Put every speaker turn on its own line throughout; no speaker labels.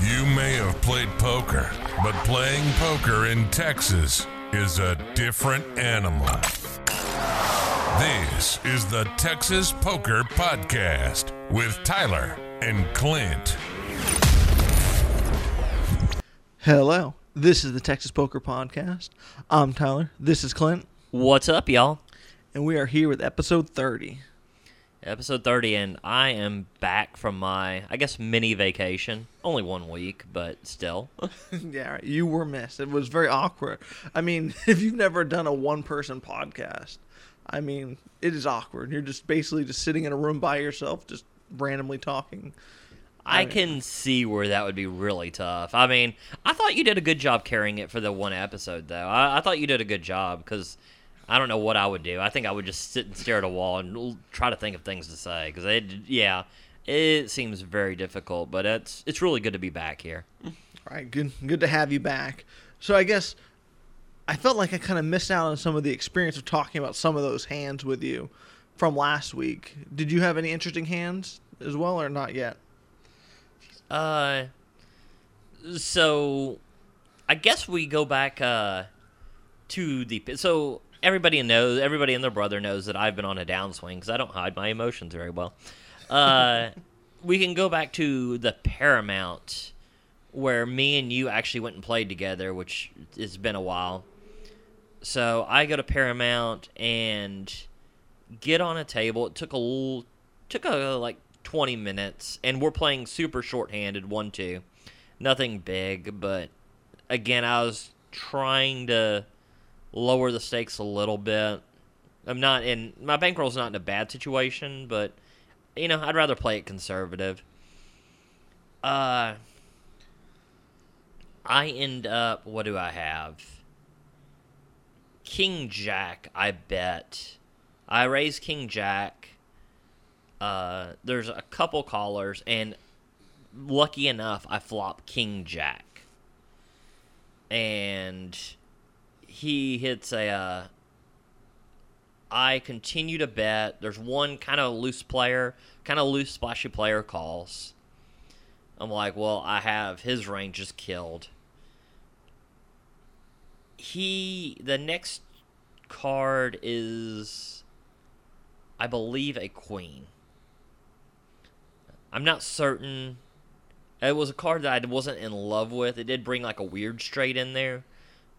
You may have played poker, but playing poker in Texas is a different animal. This is the Texas Poker Podcast with Tyler and Clint.
Hello, this is the Texas Poker Podcast. I'm Tyler. This is Clint,
What's up, y'all?
and we are here with episode 30.
Episode 30, and I am back from my, I guess, mini vacation. Only one week, but still.
yeah, you were missed. It was very awkward. I mean, if you've never done a one person podcast, I mean, it is awkward. You're just basically just sitting in a room by yourself, just randomly talking.
I
mean-
can see where that would be really tough. I mean, I thought you did a good job carrying it for the one episode, though. I, I thought you did a good job because I don't know what I would do. I think I would just sit and stare at a wall and try to think of things to say because it, yeah, it seems very difficult. But it's it's really good to be back here.
All right, good, good to have you back. So I guess I felt like I kind of missed out on some of the experience of talking about some of those hands with you from last week. Did you have any interesting hands as well, or not yet?
Uh, so I guess we go back uh to the so everybody knows everybody and their brother knows that I've been on a downswing because I don't hide my emotions very well. Uh, we can go back to the Paramount where me and you actually went and played together, which it's been a while. So I go to Paramount and get on a table. It took a took a like 20 minutes, and we're playing super shorthanded one two, nothing big, but again I was trying to lower the stakes a little bit. I'm not in my bankroll's not in a bad situation, but you know I'd rather play it conservative. Uh, I end up what do I have? King Jack, I bet. I raise King Jack. Uh, there's a couple callers, and lucky enough, I flop King Jack. And he hits a. Uh, I continue to bet. There's one kind of loose player, kind of loose, splashy player calls. I'm like, well, I have his range is killed. He, the next card is, I believe, a queen. I'm not certain. It was a card that I wasn't in love with. It did bring like a weird straight in there,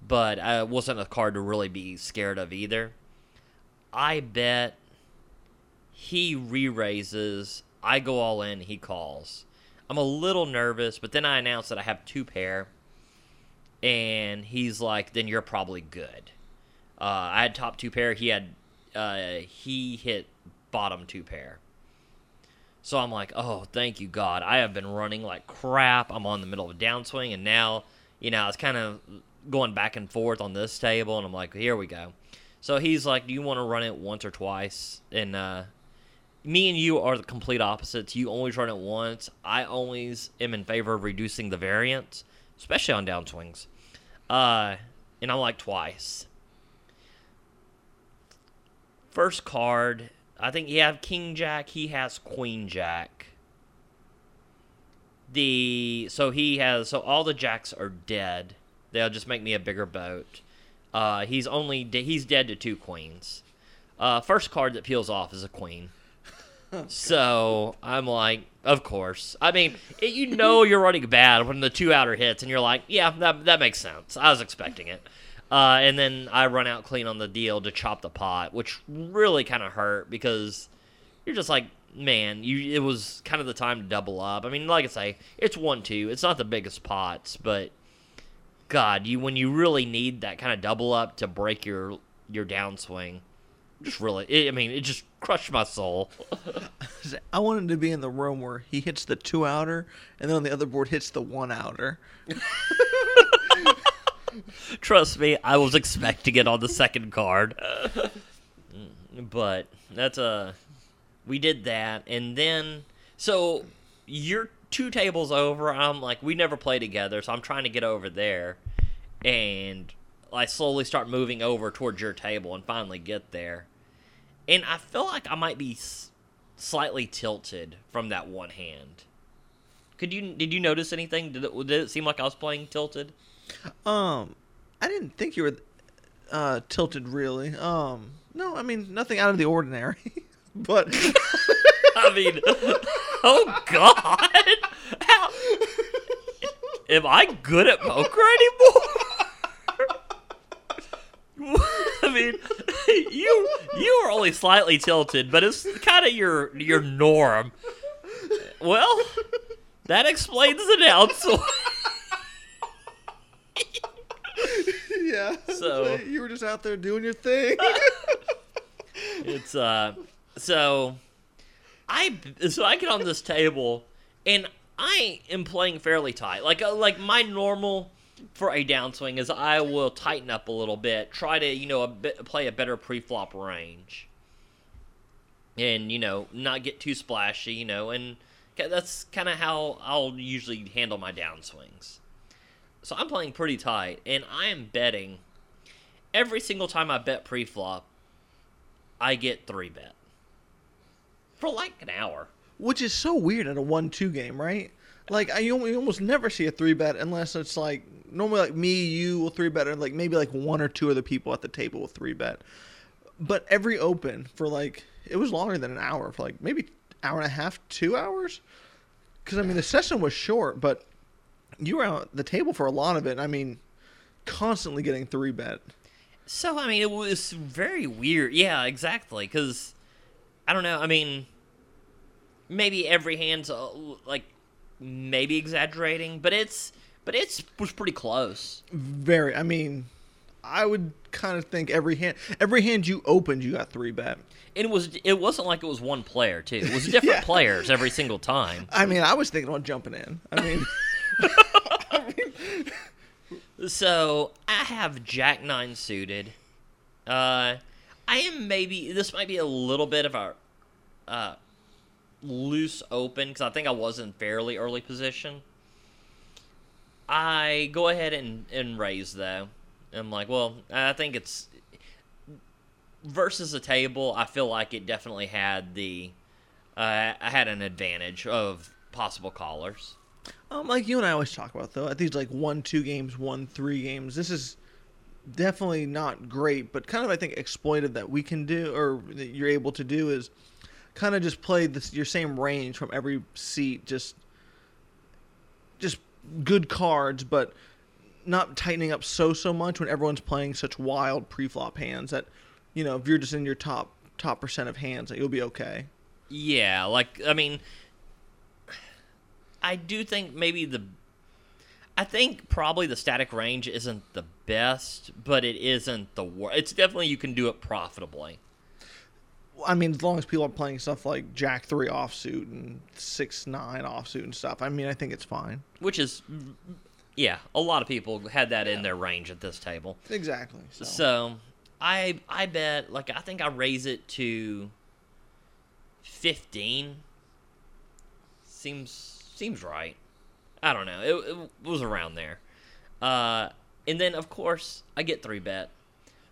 but I wasn't a card to really be scared of either. I bet he re raises. I go all in. He calls. I'm a little nervous, but then I announce that I have two pair, and he's like, "Then you're probably good." Uh, I had top two pair. He had uh, he hit bottom two pair. So I'm like, oh, thank you, God. I have been running like crap. I'm on the middle of a downswing, and now, you know, it's kind of going back and forth on this table, and I'm like, here we go. So he's like, do you want to run it once or twice? And uh, me and you are the complete opposites. You always run it once. I always am in favor of reducing the variance, especially on downswings. Uh, and I'm like twice. First card, I think you have King Jack. He has Queen Jack. The so he has so all the jacks are dead. They'll just make me a bigger boat. Uh, he's only de- he's dead to two queens. Uh, first card that peels off is a queen. So I'm like, of course. I mean, it, you know you're running bad when the two outer hits, and you're like, yeah, that that makes sense. I was expecting it. Uh, and then I run out clean on the deal to chop the pot, which really kind of hurt because you're just like, man, you it was kind of the time to double up. I mean, like I say, it's one two. It's not the biggest pots, but God, you when you really need that kind of double up to break your your downswing, just really, it, I mean, it just crushed my soul.
I wanted to be in the room where he hits the two outer, and then on the other board hits the one outer.
Trust me, I was expecting it on the second card. Mm, but that's a we did that and then so you're two tables over. I'm like we never play together, so I'm trying to get over there and I slowly start moving over towards your table and finally get there. And I feel like I might be slightly tilted from that one hand. Could you did you notice anything? Did it, did it seem like I was playing tilted?
Um, I didn't think you were uh, tilted really. Um, no, I mean nothing out of the ordinary, but
I mean, oh god, how am I good at poker anymore? I mean, you you are only slightly tilted, but it's kind of your your norm. Well, that explains the downswing.
yeah.
So-
you were just out there doing your thing.
It's uh, so I so I get on this table and I am playing fairly tight. Like uh, like my normal for a downswing is I will tighten up a little bit, try to you know a bit, play a better pre-flop range, and you know not get too splashy. You know, and that's kind of how I'll usually handle my downswings. So I'm playing pretty tight, and I am betting every single time I bet pre-flop. I get three bet for like an hour.
Which is so weird at a one-two game, right? Like I you almost never see a three bet unless it's like normally like me, you will three bet, and like maybe like one or two other people at the table will three bet. But every open for like it was longer than an hour for like maybe hour and a half, two hours. Because I mean the session was short, but you were out the table for a lot of it. I mean, constantly getting three bet.
So I mean, it was very weird. Yeah, exactly. Because I don't know. I mean, maybe every hand's uh, like maybe exaggerating, but it's but it's was pretty close.
Very. I mean, I would kind of think every hand, every hand you opened, you got three bet.
It was it wasn't like it was one player too. It was different
Yeah.
players every single time.
I mean, I was thinking on jumping in. I mean,
So I have Jack Nine suited. Uh, I am maybe this might be a little bit of a uh, loose open because I think I was in fairly early position. I go ahead and, and raise though. I'm like, well, I think it's versus a table. I feel like it definitely had the uh, I had an advantage of possible callers.
um, like you and I always talk about though, at these like one, two games, one, three games, this is definitely not great, but kind of I think exploited that we can do or that you're able to do is kind of just play this your same range from every seat, just just good cards, but not tightening up so so much when everyone's playing such wild pre-flop hands that you know if you're just in your top top percent of hands that you'll be okay.
Yeah, like I mean, I do think maybe the, I think probably the static range isn't the best, but it isn't the worst. It's definitely you can do it profitably.
I mean, as long as people are playing stuff like Jack three offsuit and six nine offsuit and stuff, I mean, I think it's fine.
Which is, yeah, a lot of people had that in their range at this table.
Exactly. So,
So I I bet like I think I raise it to fifteen. Seems seems right. I don't know. It, it was around there. Uh, and then of course I get three bet.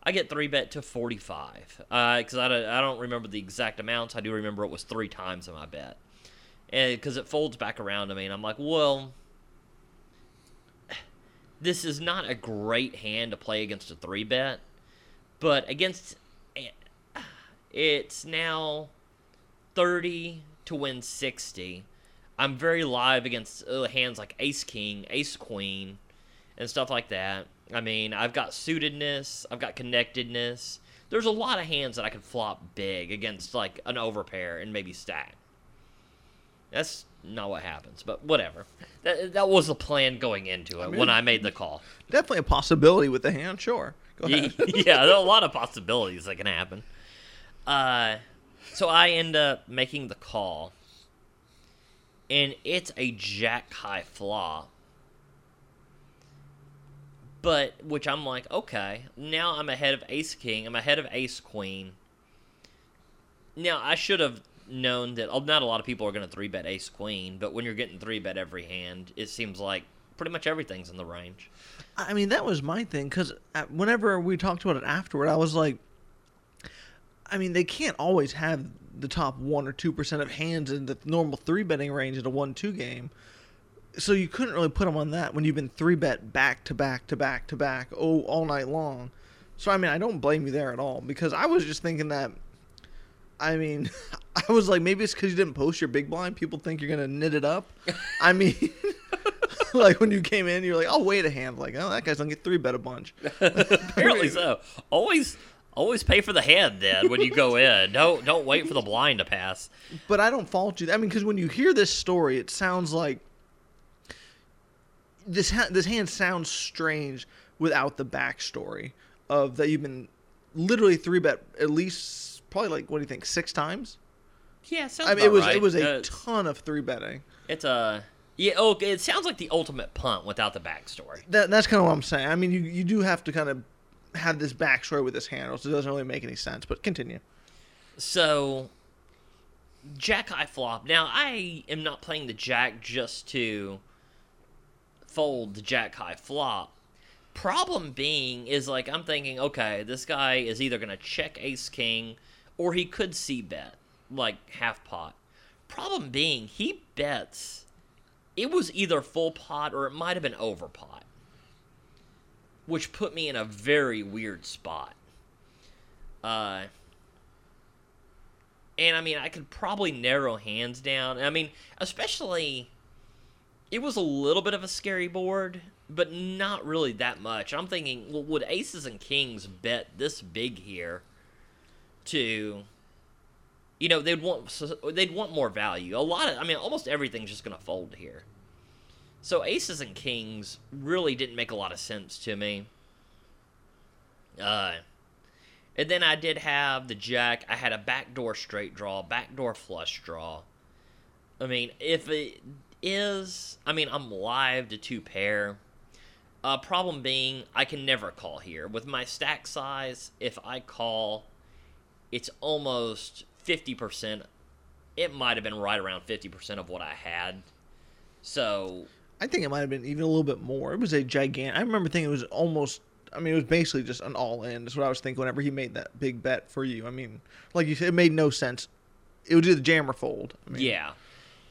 I get three bet to forty five because I, don't, I don't remember the exact amounts. I do remember it was three times my bet, and because it folds back around to me, and I'm like, well, this is not a great hand to play against a three bet, but against it's now 30 to win 60. I'm very live against uh, hands like ace king, ace queen, and stuff like that. I mean, I've got suitedness, I've got connectedness. There's a lot of hands that I could flop big against like an overpair and maybe stack. That's not what happens, but whatever. That, that was the plan going into it
mean,
when I made the call.
definitely a possibility with the hand. Sure. Go ahead.
yeah, there are a lot of possibilities that can happen. Uh, so I end up making the call, and it's a jack high flop. But which I'm like, okay, now I'm ahead of ace king. I'm ahead of ace queen. Now I should have known that oh, not a lot of people are going to three bet ace queen, but when you're getting three bet every hand, it seems like pretty much everything's in the range.
I mean, that was my thing because uh, whenever we talked about it afterward, I was like, I mean, they can't always have the top one or two percent of hands in the normal three betting range in a one-two game. so you couldn't really put them on that when you've been three bet back to back to back to back oh all night long. So I mean, I don't blame you there at all because I was just thinking that. I mean, I was like, maybe it's because you didn't post your big blind. People think you're gonna nit it up. I mean, like when you came in, you're like, I'll wait a hand. Like, oh, that guy's gonna get three bet a bunch.
Apparently so. Always, always pay for the hand then when you go in. Don't don't wait for the blind to pass.
But I don't fault you. I mean, because when you hear this story, it sounds like this ha- this hand sounds strange without the backstory of that you've been literally three bet at least probably like what do you think six times?
Yeah, sounds
I mean, it was
right.
it was a
Uh,
ton of three betting.
it's a yeah. Oh, it sounds like the ultimate punt without the backstory.
That that's kind of what I'm saying. I mean, you you do have to kind of have this backstory with this hand, or else it doesn't really make any sense. But continue.
So, Jack High flop. Now, I am not playing the Jack just to fold the Jack High flop. Problem being is like I'm thinking, okay, this guy is either gonna check Ace King, or he could c-bet like half pot. Problem being, he bets. It was either full pot or it might have been over pot, which put me in a very weird spot. Uh, and I mean, I could probably narrow hands down. I mean, especially, it was a little bit of a scary board, but not really that much. I'm thinking, well, would aces and kings bet this big here to, you know, they'd want they'd want more value. A lot of, I mean, almost everything's just gonna fold here. So aces and kings really didn't make a lot of sense to me. Uh, and then I did have the jack. I had a backdoor straight draw, backdoor flush draw. I mean, if it is, I mean, I'm live to two pair. Uh, problem being, I can never call here. With my stack size, if I call, it's almost 50%. It might have been right around 50% of what I had. So,
I think it might have been even a little bit more. It was a gigantic. I remember thinking it was almost. I mean, it was basically just an all in. That's what I was thinking whenever he made that big bet for you. I mean, like you said, it made no sense. It do the jam or fold. I mean,
Yeah.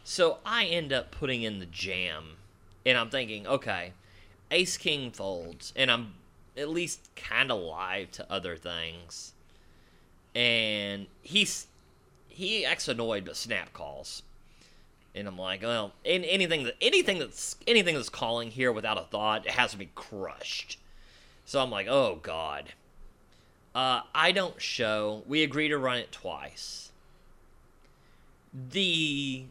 So I end up putting in the jam, and I'm thinking, okay, Ace King folds, and I'm at least kind of live to other things. And he's he acts annoyed, but snap calls, and I'm like, well, in, anything that anything that's anything that's calling here without a thought, it has to be crushed. So I'm like, oh god. Uh, I don't show. We agree to run it twice the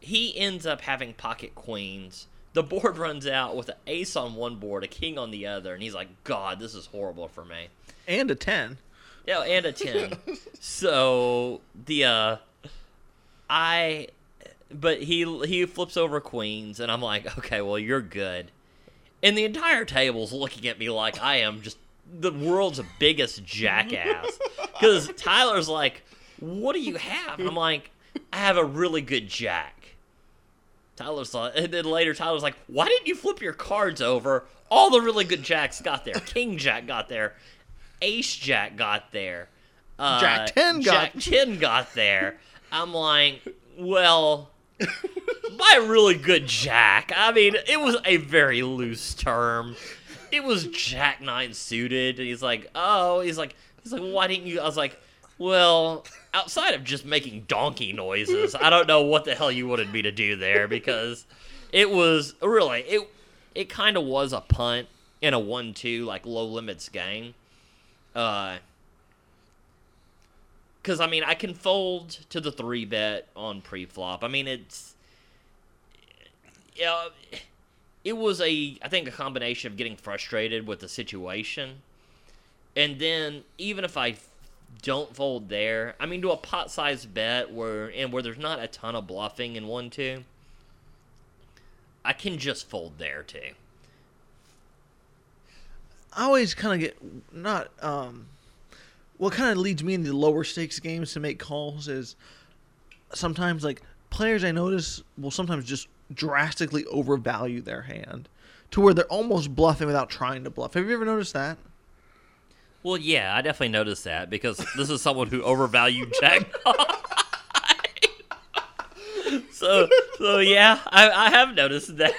he ends up having pocket queens. The board runs out with an ace on one board, a king on the other, and he's like, "God, this is horrible for me."
and a ten.
Yeah, and a ten. so the uh, I, but he he flips over queens, and I'm like, "Okay, well, you're good." And the entire table's looking at me like I am just the world's biggest jackass. Because Tyler's like, "What do you have?" I'm like, "I have a really good jack." Tyler's like, and then later Tyler's like, "Why didn't you flip your cards over? All the really good jacks got there. King Jack got there, Ace Jack got there, uh,
Jack 10 got Jack
ten got there." I'm like, "Well." My really good Jack. I mean, it was a very loose term. It was Jack nine suited. And he's like, oh, he's like, he's like, why didn't you? I was like, well, outside of just making donkey noises, I don't know what the hell you wanted me to do there because it was really it. It kind of was a punt in a one-two like low limits game. Uh, because I mean, I can fold to the three bet on pre-flop. I mean, it's yeah, it was a I think a combination of getting frustrated with the situation, and then even if I don't fold there, I mean, to a pot-sized bet where and where there's not a ton of bluffing in one two, I can just fold there too.
I always kind of get not um what kind of leads me into lower stakes games to make calls is sometimes like players I notice will sometimes just drastically overvalue their hand to where they're almost bluffing without trying to bluff. Have you ever noticed that?
Well, yeah, I definitely noticed that because this is someone who overvalued Jack. so so so yeah, I, I have noticed that.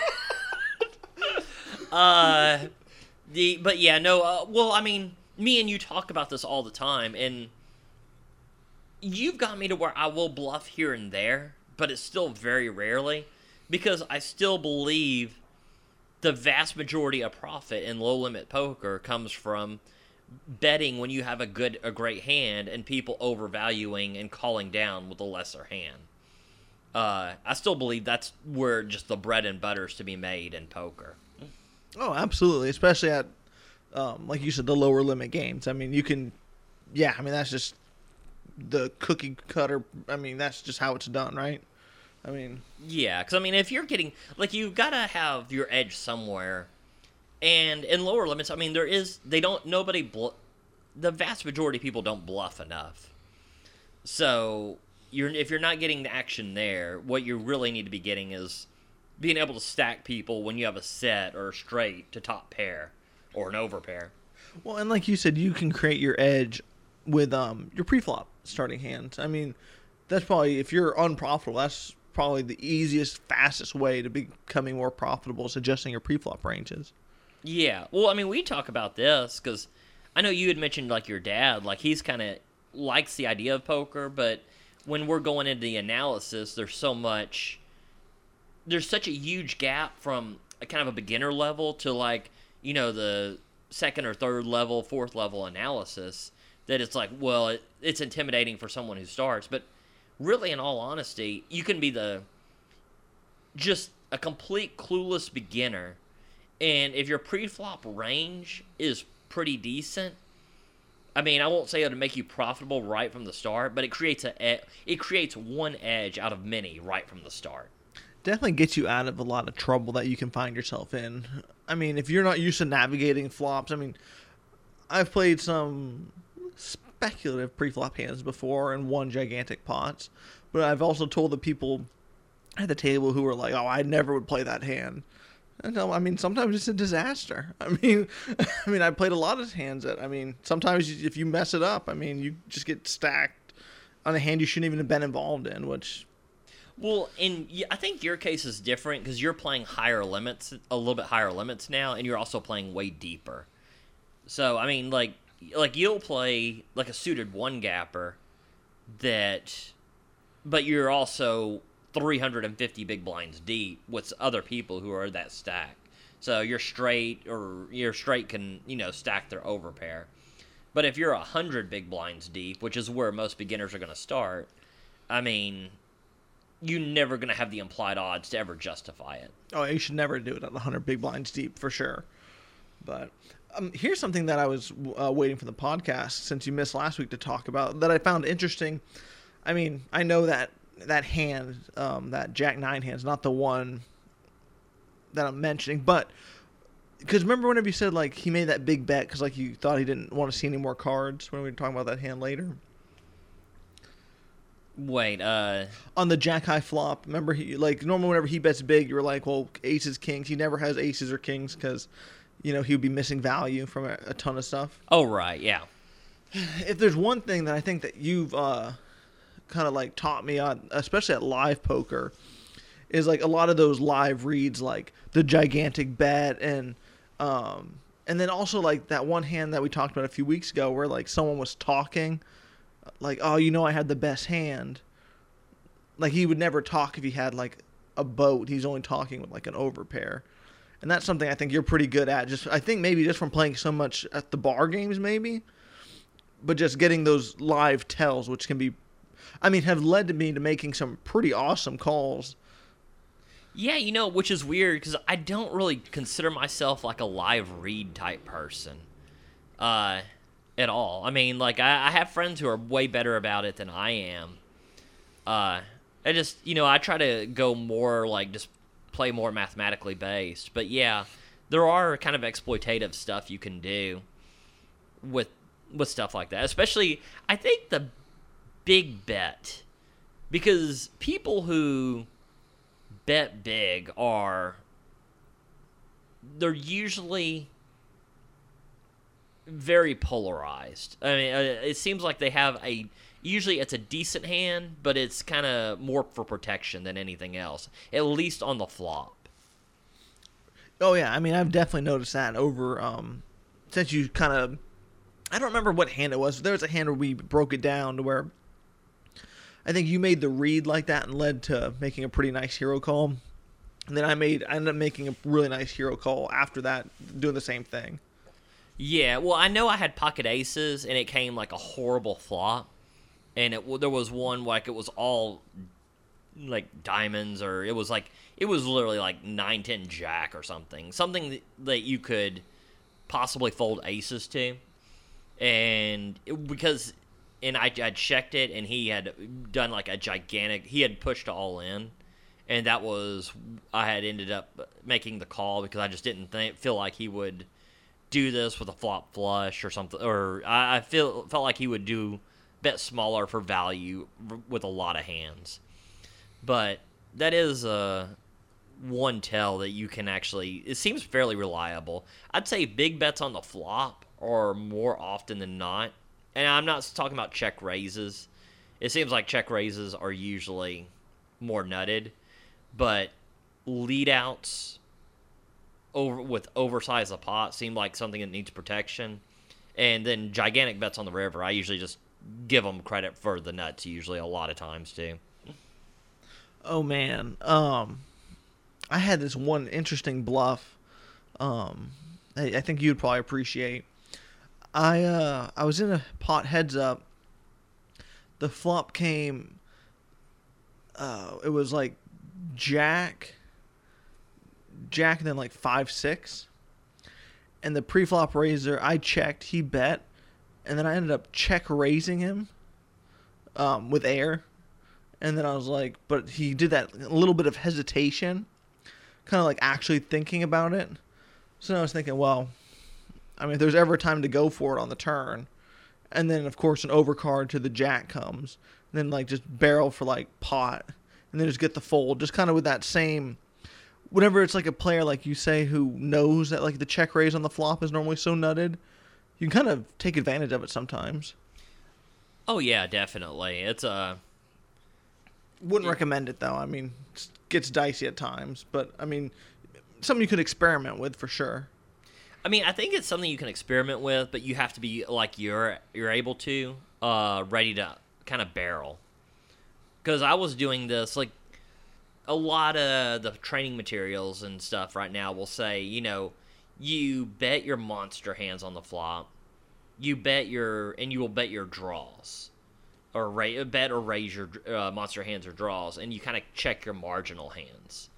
uh, the but yeah, no. Uh, well, I mean, me and you talk about this all the time, and you've got me to where I will bluff here and there, but it's still very rarely because I still believe the vast majority of profit in low limit poker comes from betting when you have a good a great hand and people overvaluing and calling down with a lesser hand. Uh, I still believe that's where just the bread and butter is to be made in poker.
Oh, absolutely, especially at um, like you said, the lower limit games. I mean, you can, yeah. I mean, that's just the cookie cutter. I mean, that's just how it's done, right? I mean,
Yeah, because I mean, if you're getting like you gotta have your edge somewhere, and in lower limits, I mean, there is they don't nobody bl- the vast majority of people don't bluff enough. So you're if you're not getting the action there, what you really need to be getting is being able to stack people when you have a set or a straight to top pair or an overpair.
well, and like you said, you can create your edge with um your pre-flop starting hands. I mean, that's probably if you're unprofitable, that's probably the easiest, fastest way to becoming more profitable is adjusting your pre-flop ranges.
Yeah. Well, I mean, we talk about this because I know you had mentioned like your dad, like he's kind of likes the idea of poker, but when we're going into the analysis, there's so much, there's such a huge gap from a kind of a beginner level to like you know the second or third level, fourth level analysis that it's like, well, it, it's intimidating for someone who starts, but really, in all honesty, you can be the just a complete clueless beginner and if your pre-flop range is pretty decent, I mean, I won't say it'll make you profitable right from the start, but it creates a it creates one edge out of many right from the start.
Definitely gets you out of a lot of trouble that you can find yourself in. I mean, if you're not used to navigating flops, I mean, I've played some speculative pre-flop hands before and won gigantic pots, but I've also told the people at the table who were like, "Oh, I never would play that hand." And no, I mean, sometimes it's a disaster. I mean, I mean, I played a lot of hands that, I mean, sometimes if you mess it up, I mean, you just get stacked on a hand you shouldn't even have been involved in, which
Well, y- I think your case is different because you're playing higher limits, a little bit higher limits now, and you're also playing way deeper. So I mean, like, like you'll play like a suited one gapper that, but you're also 350 big blinds deep with other people who are that stack. So you're straight, or your straight can you know stack their overpair. But if you're a hundred big blinds deep, which is where most beginners are going to start, I mean, you're never going to have the implied odds to ever justify it.
Oh, you should never do it at 100 big blinds deep for sure. But um, here's something that I was uh, waiting for the podcast since you missed last week to talk about that I found interesting. I mean, I know that that hand, um, that Jack Nine hand, is not the one that I'm mentioning, but because remember whenever you said like he made that big bet because like you thought he didn't want to see any more cards when we were talking about that hand later
Wait, uh,
on the Jack High flop. Remember he like normally whenever he bets big, you're like, well, aces, kings. He never has aces or kings because you know he would be missing value from a, a ton of stuff.
oh right, yeah,
If there's one thing that I think that you've uh, kind of like taught me on, especially at live poker, is like a lot of those live reads, like the gigantic bet and um, and then also like that one hand that we talked about a few weeks ago, where like someone was talking, like, oh, you know, I had the best hand. Like he would never talk if he had like a boat. He's only talking with like an overpair. And that's something I think you're pretty good at. Just I think maybe just from playing so much at the bar games, maybe but just getting those live tells, which can be, I mean, have led to me to making some pretty awesome calls.
yeah. You know, which is weird because I don't really consider myself like a live read type person, uh, at all. I mean, like I, I have friends who are way better about it than I am. Uh, I just you know I try to go more like just play more mathematically based, but yeah, there are kind of exploitative stuff you can do with with stuff like that. Especially, I think the big bet because people who bet big are they're usually very polarized. I mean, uh, it seems like they have a usually it's a decent hand, but it's kind of more for protection than anything else. At least on the flop.
Oh yeah, I mean I've definitely noticed that over um since you kind of I don't remember what hand it was. But there was a hand where we broke it down to where I think you made the read like that and led to making a pretty nice hero call. And then I made I ended up making a really nice hero call after that, doing the same thing.
Yeah, well, I know I had pocket aces, and it came like a horrible flop, and it there was one like it was all like diamonds, or it was like it was literally like nine ten jack or something, something that, you could possibly fold aces to, and it, because and I I checked it, and he had done like a gigantic, he had pushed all in. And that was I had ended up making the call because I just didn't think, feel like he would do this with a flop flush or something, or I, I feel felt like he would do bet smaller for value with a lot of hands. But that is uh, one tell that you can actually. It seems fairly reliable. I'd say big bets on the flop are more often than not, and I'm not talking about check raises. It seems like check raises are usually more nutted, but lead outs over with oversized a pot seem like something that needs protection. And then gigantic bets on the river, I usually just give them credit for the nuts. Usually, a lot of times too.
Oh man, um, I had this one interesting bluff. Um, I, I think you'd probably appreciate. I uh, I was in a pot heads up. The flop came. Uh, it was like Jack, Jack, and then like five six. And the pre-flop raiser, I checked. He bet, and then I ended up check raising him. Um, with air, and then I was like, but he did that a little bit of hesitation, kind of like actually thinking about it. So I was thinking, well, I mean, if there's ever a time to go for it on the turn, and then of course an overcard to the jack comes, and then like just barrel for like pot, and then just get the fold, just kind of with that same. Whenever it's like a player like you say who knows that like the check raise on the flop is normally so nutted, you can kind of take advantage of it sometimes.
Oh yeah, definitely. It's a
Wouldn't recommend it though. I mean, it gets dicey at times, but I mean, something you could experiment with for sure.
I mean, I think it's something you can experiment with, but you have to be like you're you're able to uh ready to kind of barrel. Cuz I was doing this like a lot of the training materials and stuff right now will say, you know, you bet your monster hands on the flop. You bet your and you will bet your draws. Or ra- bet or raise your uh, monster hands or draws and you kind of check your marginal hands,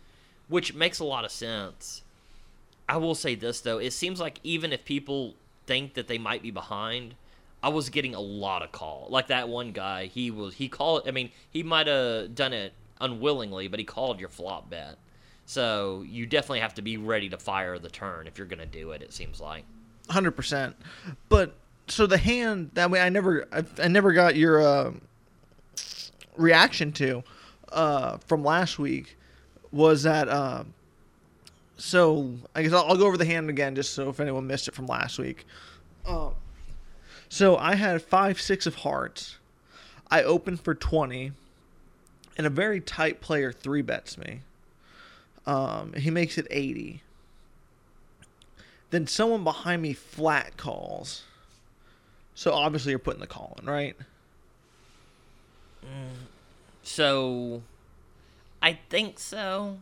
which makes a lot of sense. I will say this though, it seems like even if people think that they might be behind, I was getting a lot of call. Like that one guy, he was he called. I mean, he might have done it unwillingly, but he called your flop bet. So you definitely have to be ready to fire the turn if you're going to do it. It seems like.
Hundred percent. But so the hand that way, I never, I, I never got your uh, reaction to uh, from last week was that. Uh, so I guess I'll, I'll go over the hand again, just so if anyone missed it from last week. Uh, so I had five six of hearts. I opened for twenty, and a very tight player three bets me. Um, he makes it eighty. Then someone behind me flat calls. So obviously you're putting the call in, right?
So, I think so.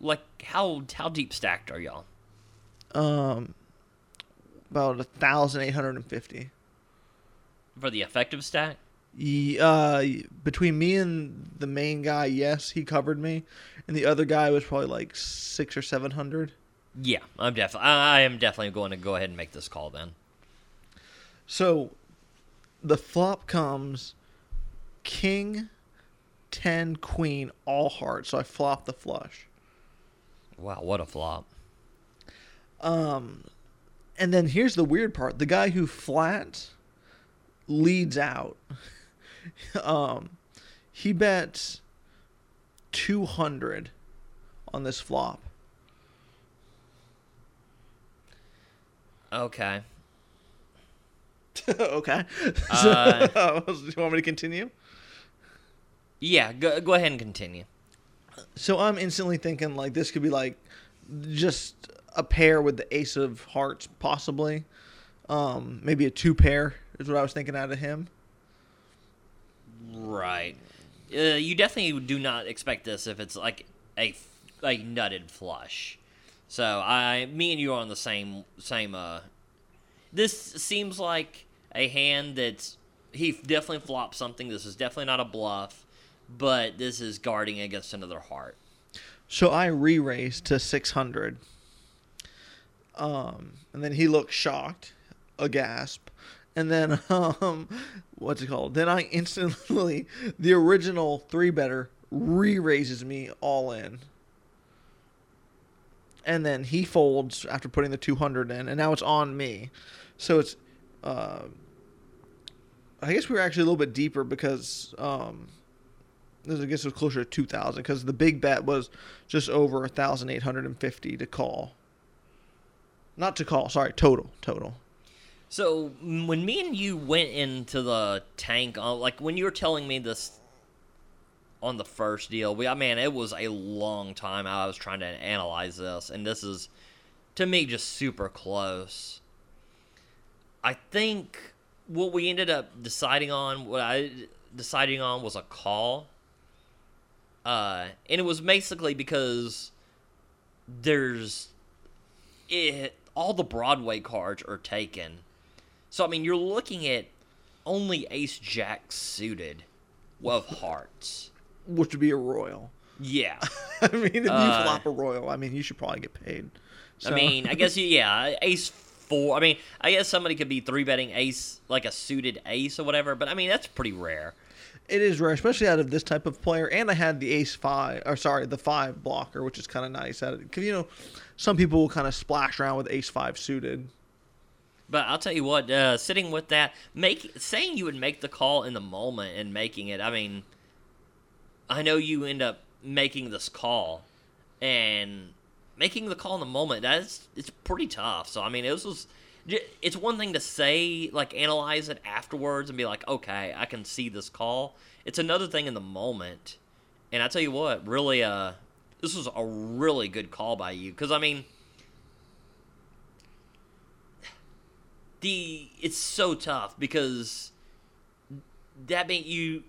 Like how how deep stacked are y'all?
Um, about a thousand eight hundred and fifty.
For the effective stack?
Uh, between me and the main guy, yes, he covered me, and the other guy was probably like six or seven hundred.
Yeah, I'm definitely I am definitely going to go ahead and make this call then.
So, the flop comes king, ten, queen, all hearts. So I flop the flush.
Wow, what a flop.
Um, and then here's the weird part: the guy who flat leads out. um, he bets two hundred on this flop.
Okay.
okay.
Uh,
So, do you want me to continue?
Yeah, go, go ahead and continue.
So I'm instantly thinking like this could be like just a pair with the ace of hearts, possibly. Um, maybe a two pair is what I was thinking out of him.
Right. Uh, you definitely do not expect this if it's like a like nutted flush. So I, me and you are on the same same. Uh, this seems like a hand that's he definitely flopped something. This is definitely not a bluff, but this is guarding against another heart.
So I re-raised to 600. Um, and then he looked shocked, a gasp, and then um, what's it called? Then I instantly the original three better re-raises me all in. And then he folds after putting the 200 in, and now it's on me. So it's, uh, I guess we were actually a little bit deeper because um, this I guess was closer to 2,000 because the big bet was just over 1,850 to call. Not to call, sorry, total, total.
So when me and you went into the tank, uh, like when you were telling me this on the first deal, we, I mean, it was a long time I was trying to analyze this, and this is to me just super close. I think what we ended up deciding on, what I deciding on, was a call. Uh, and it was basically because there's it all the Broadway cards are taken. So I mean, you're looking at only Ace Jack suited of hearts.
Which would be a royal.
Yeah.
I mean, if you
Uh,
flop a royal, I mean, you should probably get paid.
I mean, I guess yeah, Ace four. I mean, I guess somebody could be three betting Ace like a suited Ace or whatever, but I mean that's pretty rare.
it is rare, especially out of this type of player. And I had the ace five, or sorry, the five blocker, which is kind of nice. Because, you know, some people will kind of splash around with ace five suited.
But I'll tell you what, uh, sitting with that, make saying you would make the call in the moment and making it. I mean, I know you end up making this call, and making the call in the moment that's it's pretty tough. So I mean, it was. It's one thing to say, like, analyze it afterwards and be like, okay, I can see this call. It's another thing in the moment. And I tell you what, really, uh, this was a really good call by you. Because, I mean, the it's so tough because that mean you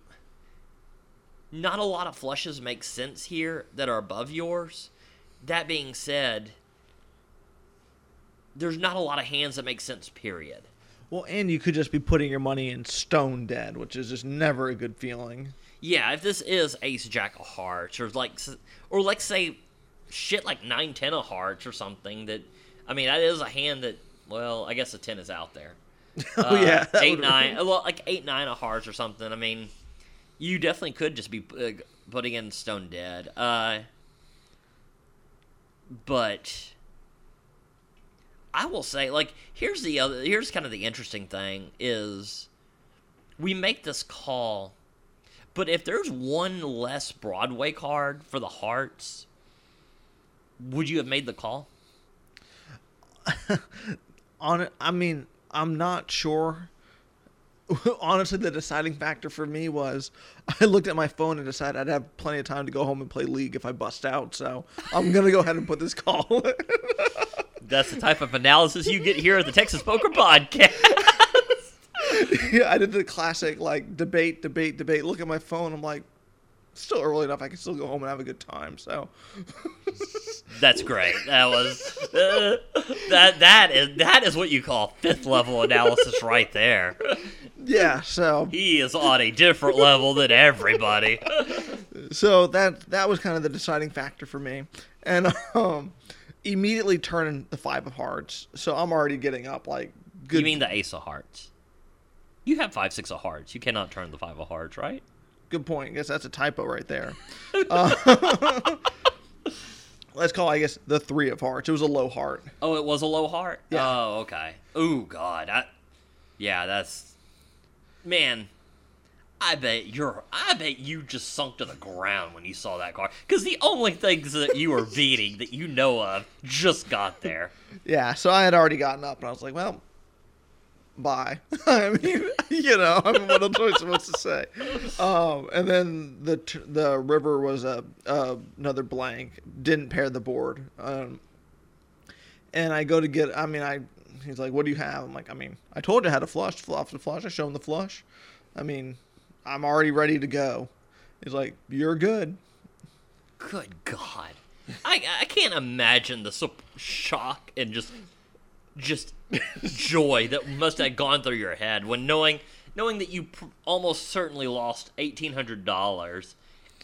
not a lot of flushes make sense here that are above yours. That being said, there's not a lot of hands that make sense. Period.
Well, and you could just be putting your money in stone dead, which is just never a good feeling.
Yeah, if this is Ace Jack of Hearts or like or like say shit like nine ten of Hearts or something that I mean that is a hand that well I guess a ten is out there.
Oh,
Uh,
yeah.
eight nine well like eight nine of Hearts or something. I mean you definitely could just be uh, putting in Stone Dead. Uh, but I will say, like, here's the other. Here's kind of the interesting thing is we make this call, but if there's one less Broadway card for the Hearts, would you have made the call?
On I mean, I'm not sure. Honestly, the deciding factor for me was I looked at my phone and decided I'd have plenty of time to go home and play League if I bust out. So I'm gonna go ahead and put this call.
That's the type of analysis you get here at the Texas Poker Podcast.
yeah, I did the classic like debate, debate, debate. Look at my phone. I'm like, still early enough. I can still go home and have a good time. So
That's great. That was uh, that that is that is what you call fifth level analysis right there.
yeah, so
He is on a different level than everybody.
so that that was kind of the deciding factor for me, and um, immediately turning the five of hearts. So I'm already getting up like good.
You mean the ace of hearts? You have five six of hearts. You cannot turn the five of hearts, right?
Good point? I guess that's a typo right there. Uh, let's call I guess the three of hearts. It was a low heart.
Oh, it was a low heart.
Yeah.
Oh, okay. Oh God. I, yeah, that's man. I bet you're. I bet you just sunk to the ground when you saw that car, Because the only things that you were beating that you know of just got there.
Yeah, so I had already gotten up and I was like, well, bye. I mean, you know, I mean, what else am I supposed to say? Um, and then the t- the river was a uh, another blank. Didn't pair the board. Um, and I go to get. I mean, I. He's like, "What do you have?" I'm like, "I mean, I told you I had a flush. Flush the flush. I show him the flush. I mean, I'm already ready to go." He's like, "You're good."
Good God, I I can't imagine the shock and just just joy that must have gone through your head when knowing knowing that you pr- almost certainly lost eighteen hundred dollars,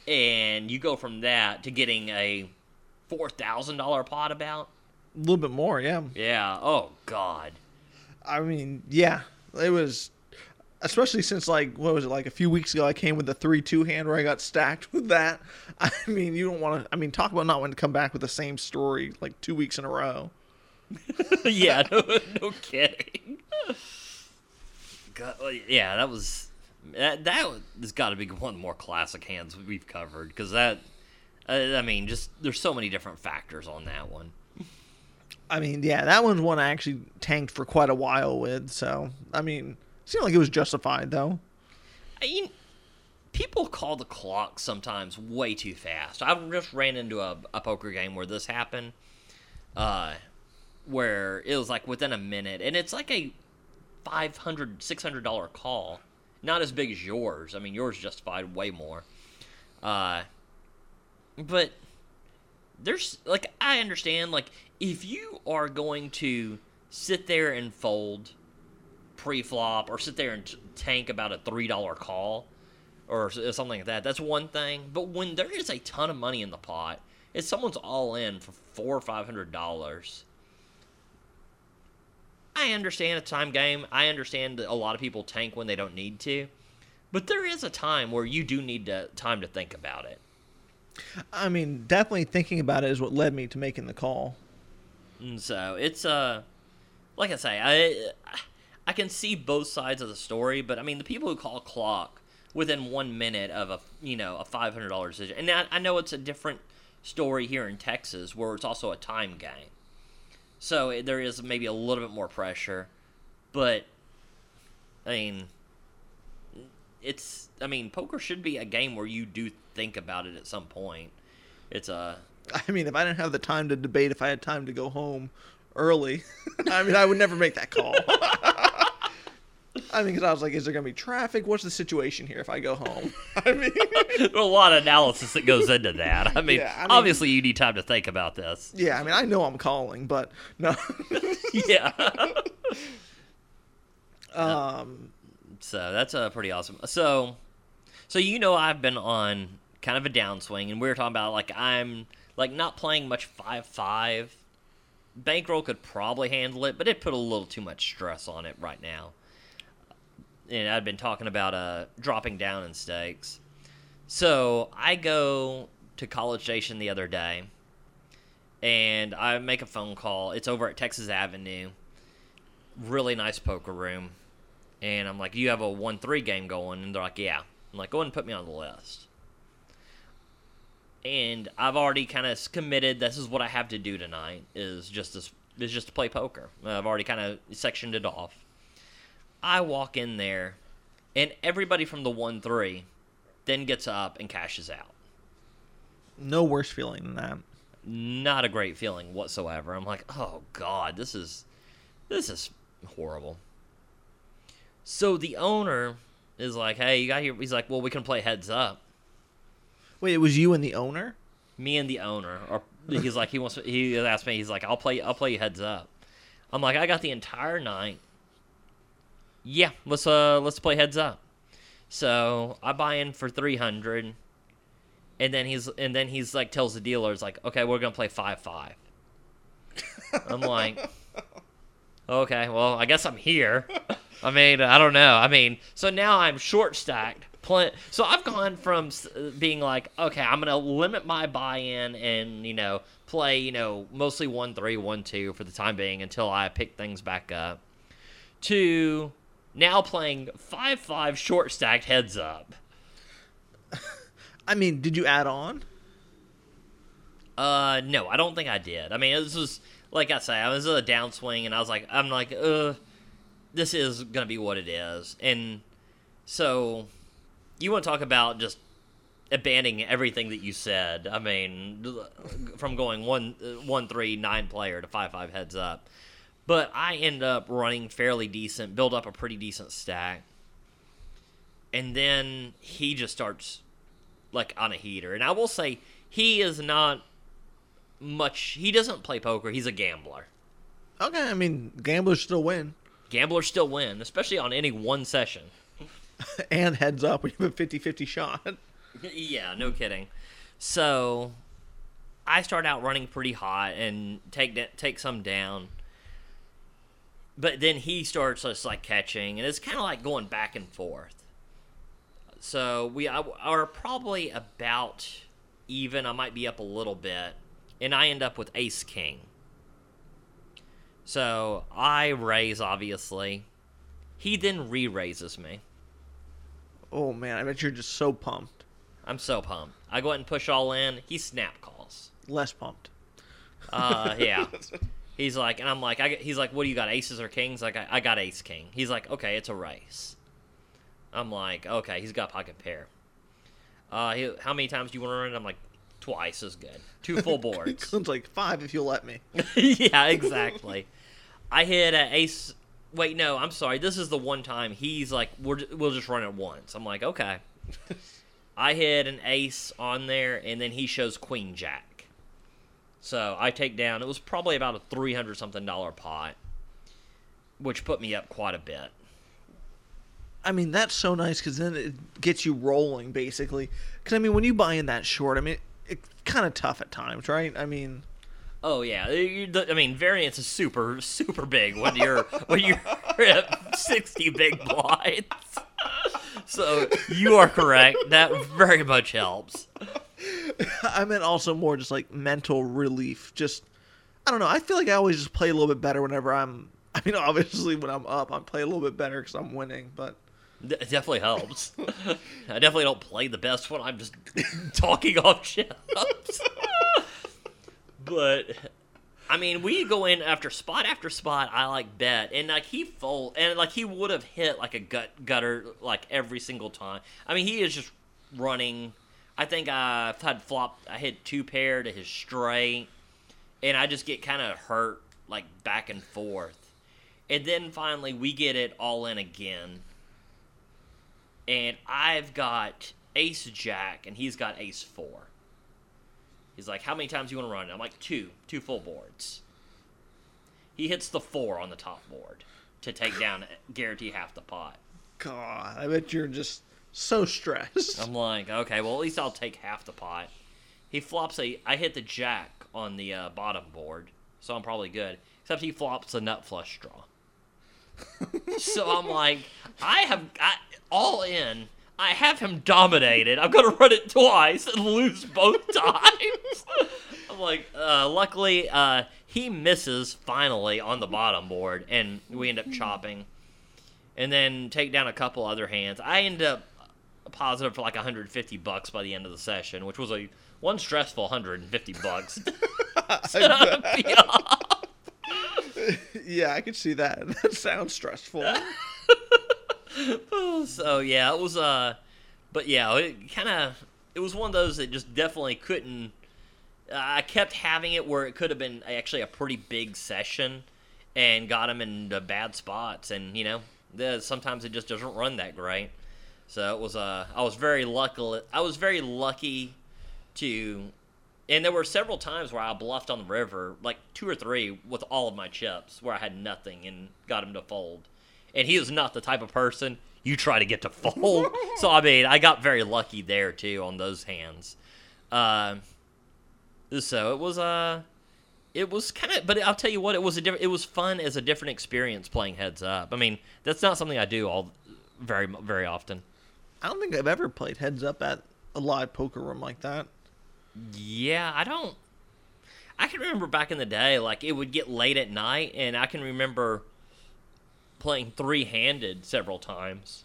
and you go from that to getting a four thousand dollar pot about.
A little bit more, yeah.
Yeah. Oh God.
I mean, yeah, it was, especially since like what was it like a few weeks ago? I came with the three-two hand where I got stacked with that. I mean, you don't want to. I mean, talk about not wanting to come back with the same story like two weeks in a row.
yeah, no, no kidding. God, yeah, that was that. That has got to be one of the more classic hands we've covered because that. Uh, I mean, just there's so many different factors on that one.
I mean, yeah, that one's one I actually tanked for quite a while with. So, I mean, seemed like it was justified though.
I mean, people call the clock sometimes way too fast. I just ran into a, a poker game where this happened, uh, where it was like within a minute, and it's like a 500 600 dollar call, not as big as yours. I mean, yours justified way more. Uh, but there's like I understand like if you are going to sit there and fold pre-flop or sit there and t- tank about a three dollar call or something like that. That's one thing. But when there is a ton of money in the pot, if someone's all in for four or five hundred dollars, I understand a time game. I understand that a lot of people tank when they don't need to, but there is a time where you do need to, time to think about it.
I mean, definitely thinking about it is what led me to making the call.
And so it's uh, like I say, I I can see both sides of the story, but I mean the people who call clock within one minute of a you know a five hundred dollar decision, and I, I know it's a different story here in Texas where it's also a time game, so there is maybe a little bit more pressure, but I mean it's I mean poker should be a game where you do think about it at some point. It's a
I mean, if I didn't have the time to debate, if I had time to go home early, I mean, I would never make that call. I mean, because I was like, is there going to be traffic? What's the situation here if I go home? I mean,
There's a lot of analysis that goes into that. I mean,
Yeah, I mean-
obviously you need time to think about this.
yeah, I mean, I know I'm calling, but no.
Yeah.
um,
so that's uh, pretty awesome. So, so you know I've been on kind of a downswing, and we were talking about like I'm like not playing much five five. Bankroll could probably handle it, but it put a little too much stress on it right now. And I'd been talking about uh dropping down in stakes. So I go to College Station the other day, and I make a phone call. It's over at Texas Avenue. Really nice poker room. And I'm like, you have a 1 3 game going? And they're like, yeah. I'm like, go ahead and put me on the list. And I've already kind of committed. This is what I have to do tonight. Is just this is just to play poker. I've already kind of sectioned it off. I walk in there, and everybody from the one three then gets up and cashes out.
no worse feeling than that.
Not a great feeling whatsoever. I'm like, oh god, this is this is horrible. So the owner is like, hey, you got here. He's like, well, we can play heads up.
Wait, it was you and the owner?
me and the owner or he's like he wants he asked me he's like I'll play I'll play you heads up. I'm like I got the entire night. Yeah, let's uh let's play heads up. So I buy in for 300 and then he's and then he's like tells the dealers like okay, we're going to play 5-5. I'm like okay, well, I guess I'm here. I mean, I don't know. I mean, so now I'm short stacked. Pl- so I've gone from being like, okay, I'm gonna limit my buy-in and you know play you know mostly one three one two for the time being until I pick things back up, to now playing five five short stacked heads up.
I mean, did you add on?
Uh, no, I don't think I did. I mean, this was like I say, I was in a downswing, and I was like, I'm like, uh, this is gonna be what it is, and so you want to talk about just abandoning everything that you said. I mean, from going one one three nine player to five five heads up, but I end up running fairly decent, build up a pretty decent stack, and then he just starts like on a heater. And I will say he is not much. He doesn't play poker. He's a gambler.
Okay, I mean, gamblers still win.
Gamblers still win, especially on any one session.
and heads up when you have a 50-50 shot.
yeah, no kidding. So I start out running pretty hot and take take some down. But then he starts just like catching, and it's kind of like going back and forth. So we are probably about even. I might be up a little bit, and I end up with Ace King. So I raise, obviously. He then re raises me.
Oh man, I bet you're just so pumped.
I'm so pumped. I go ahead and push all in. He snap calls.
Less pumped.
Uh, yeah. He's like, and I'm like, I, he's like, what do you got, aces or kings? Like, I, I got ace king. He's like, okay, it's a race. I'm like, okay, he's got pocket pair. Uh, he, how many times do you want to run? It? I'm like, twice is good. Two full boards.
Sounds like five if you'll let me.
yeah, exactly. I hit an ace. Wait, no, I'm sorry. This is the one time he's like, We're, we'll just run it once. I'm like, okay. I hit an ace on there, and then he shows queen jack. So I take down. It was probably about a three hundred something dollar pot, which put me up quite a bit.
I mean, that's so nice because then it gets you rolling, basically. Because I mean, when you buy in that short, I mean, it's kind of tough at times, right? I mean,
Oh yeah, I mean variance is super super big when you're when you're at sixty big blinds. So you are correct. That very much helps.
I meant also more just like mental relief. Just I don't know. I feel like I always just play a little bit better whenever I'm. I mean, obviously when I'm up, I play a little bit better because I'm winning. But
it definitely helps. I definitely don't play the best when I'm just talking off chips. but I mean, we go in after spot after spot. I like bet, and like he fold, and like he would have hit like a gut gutter like every single time. I mean, he is just running. I think I've had flop. I hit two pair to his straight, and I just get kind of hurt like back and forth. And then finally, we get it all in again. And I've got ace jack, and he's got ace four. He's like, How many times do you want to run? I'm like, Two. Two full boards. He hits the four on the top board to take down, guarantee half the pot.
God, I bet you're just so stressed.
I'm like, okay, well, at least I'll take half the pot. He flops a. I hit the jack on the uh, bottom board, so I'm probably good. Except he flops a nut flush draw. so I'm like, I have got all in. I have him dominated. I'm gonna run it twice and lose both times. I'm like, uh, luckily, uh, he misses finally on the bottom board, and we end up chopping, and then take down a couple other hands. I end up positive for like 150 bucks by the end of the session, which was a one stressful 150 bucks.
yeah, I could see that. That sounds stressful.
so yeah, it was uh, but yeah, it kind of it was one of those that just definitely couldn't. Uh, I kept having it where it could have been actually a pretty big session, and got him into bad spots, and you know, the, sometimes it just doesn't run that great. So it was uh, I was very lucky. I was very lucky to, and there were several times where I bluffed on the river, like two or three, with all of my chips, where I had nothing and got him to fold and he is not the type of person you try to get to fold. so I mean, I got very lucky there too on those hands. Uh, so it was uh it was kind of, but I'll tell you what, it was a different. It was fun as a different experience playing heads up. I mean, that's not something I do all very very often.
I don't think I've ever played heads up at a live poker room like that.
Yeah, I don't. I can remember back in the day, like it would get late at night, and I can remember playing three handed several times.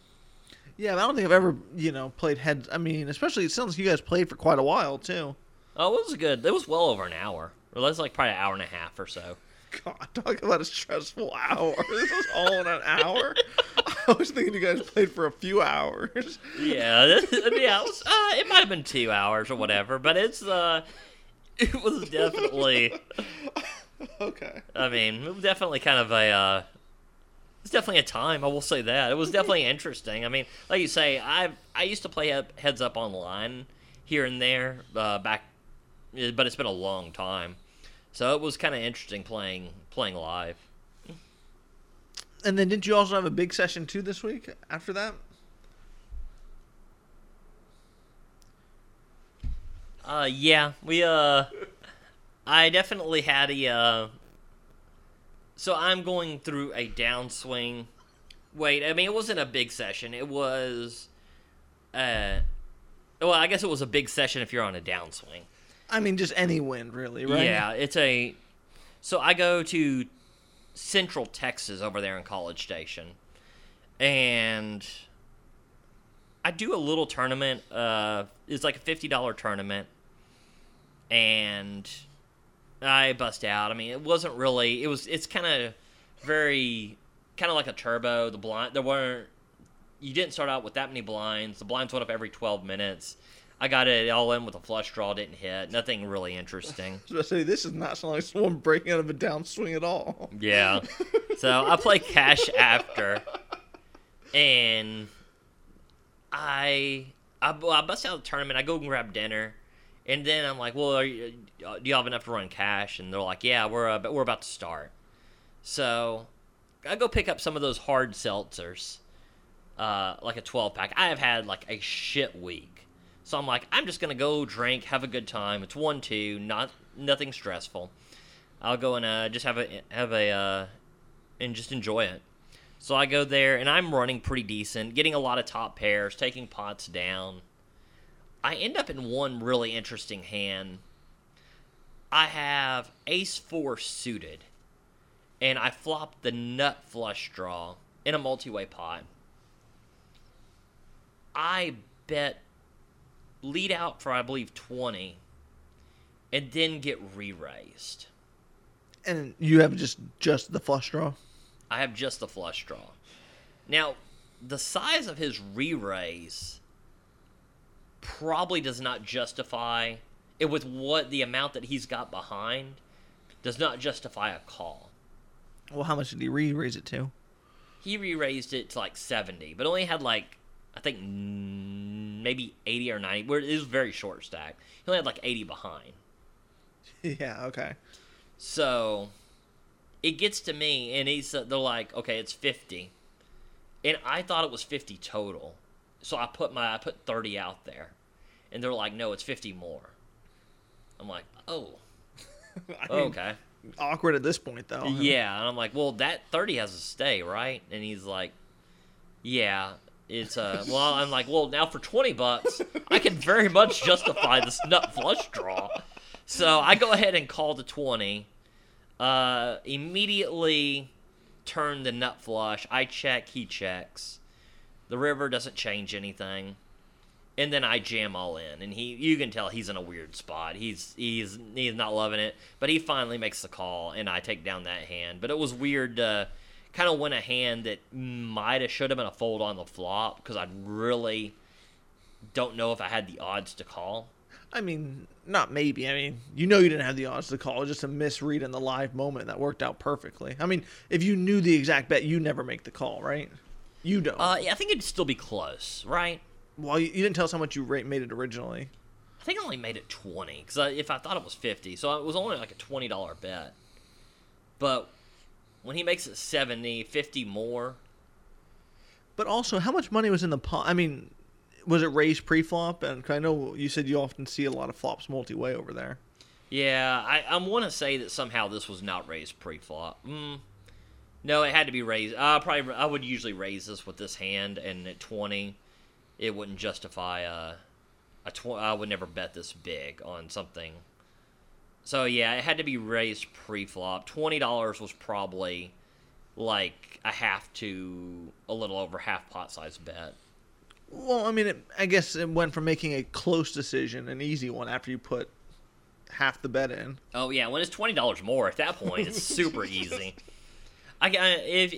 Yeah, I don't think I've ever, you know, played heads. I mean, especially it sounds like you guys played for quite a while too.
Oh, it was good. It was well over an hour. Or that's like probably an hour and a half or so.
God, talk about a stressful hour. This was all in an hour. I was thinking you guys played for a few hours.
Yeah, yeah. It, was, uh, it might have been two hours or whatever, but it's uh, it was definitely.
Okay.
I mean, it was definitely kind of a. Uh, it's definitely a time. I will say that it was definitely interesting. I mean, like you say, I I used to play heads up online here and there uh, back, but it's been a long time. So it was kind of interesting playing playing live.
And then didn't you also have a big session too this week after that?
Uh, yeah, we uh, I definitely had a uh. So I'm going through a downswing. Wait, I mean it wasn't a big session. It was, uh, well, I guess it was a big session if you're on a downswing.
I mean, just any wind, really, right?
Yeah, it's a. So I go to Central Texas over there in College Station, and I do a little tournament. Uh, it's like a fifty dollar tournament, and I bust out. I mean, it wasn't really. It was. It's kind of very, kind of like a turbo. The blind. There weren't. You didn't start out with that many blinds. The blinds went up every twelve minutes. I got it all in with a flush draw. Didn't hit. Nothing really interesting.
I was about to say this is not sound like someone breaking out of a downswing at all.
Yeah. So I play cash after, and I I, I bust out of the tournament. I go and grab dinner, and then I'm like, "Well, are you, uh, do you have enough to run cash?" And they're like, "Yeah, we're uh, we're about to start." So I go pick up some of those hard seltzers, uh, like a 12 pack. I have had like a shit week, so I'm like, I'm just gonna go drink, have a good time. It's one two, not nothing stressful. I'll go and uh, just have a have a uh, and just enjoy it. So I go there and I'm running pretty decent, getting a lot of top pairs, taking pots down. I end up in one really interesting hand. I have ace four suited, and I flop the nut flush draw in a multi way pot. I bet lead out for I believe twenty, and then get re raised.
And you have just just the flush draw.
I have just the flush draw. Now, the size of his re raise probably does not justify it with what the amount that he's got behind does not justify a call.
Well, how much did he re-raise it to?
He re raised it to like 70, but only had like, I think maybe 80 or 90. Where it was very short stack. He only had like 80 behind.
yeah. Okay.
So it gets to me, and he's uh, they're like, okay, it's fifty, and I thought it was fifty total. So I put my I put thirty out there, and they're like, no, it's fifty more. I'm like, oh,
I mean,
okay,
Awkward at this point, though.
yeah, and I'm like, well, that thirty has to stay, right? And he's like, yeah. It's uh well I'm like well now for twenty bucks I can very much justify this nut flush draw, so I go ahead and call the twenty, uh, immediately turn the nut flush. I check, he checks. The river doesn't change anything. And then I jam all in, and he you can tell he's in a weird spot. He's he's he's not loving it, but he finally makes the call, and I take down that hand. But it was weird to kind of win a hand that might have should have been a fold on the flop because I really don't know if I had the odds to call.
I mean, not maybe. I mean, you know you didn't have the odds to call. Just a misread in the live moment that worked out perfectly. I mean, if you knew the exact bet, you never make the call, right? You don't.
Uh, yeah, I think it'd still be close, right?
well, you, you didn't tell us how much you rate made it originally.
I think I only made it 20 because if I thought it was 50, so it was only like a $20 bet. But when he makes it 70, 50 more,
But also, how much money was in the pot? I mean, was it raised pre-flop? And I know you said you often see a lot of flops multi-way over there.
yeah, I, I want to say that somehow this was not raised pre-flop. Mm, no, it had to be raised. I probably I would usually raise this with this hand, and at 20, it wouldn't justify a, a tw- I would never bet this big on something. So yeah, it had to be raised pre-flop. Twenty dollars was probably like a half to a little over half pot size bet.
Well, I mean, it, I guess it went from making a close decision, an easy one, after you put half the bet in.
Oh yeah, when it's twenty dollars more at that point, it's super easy. I I- if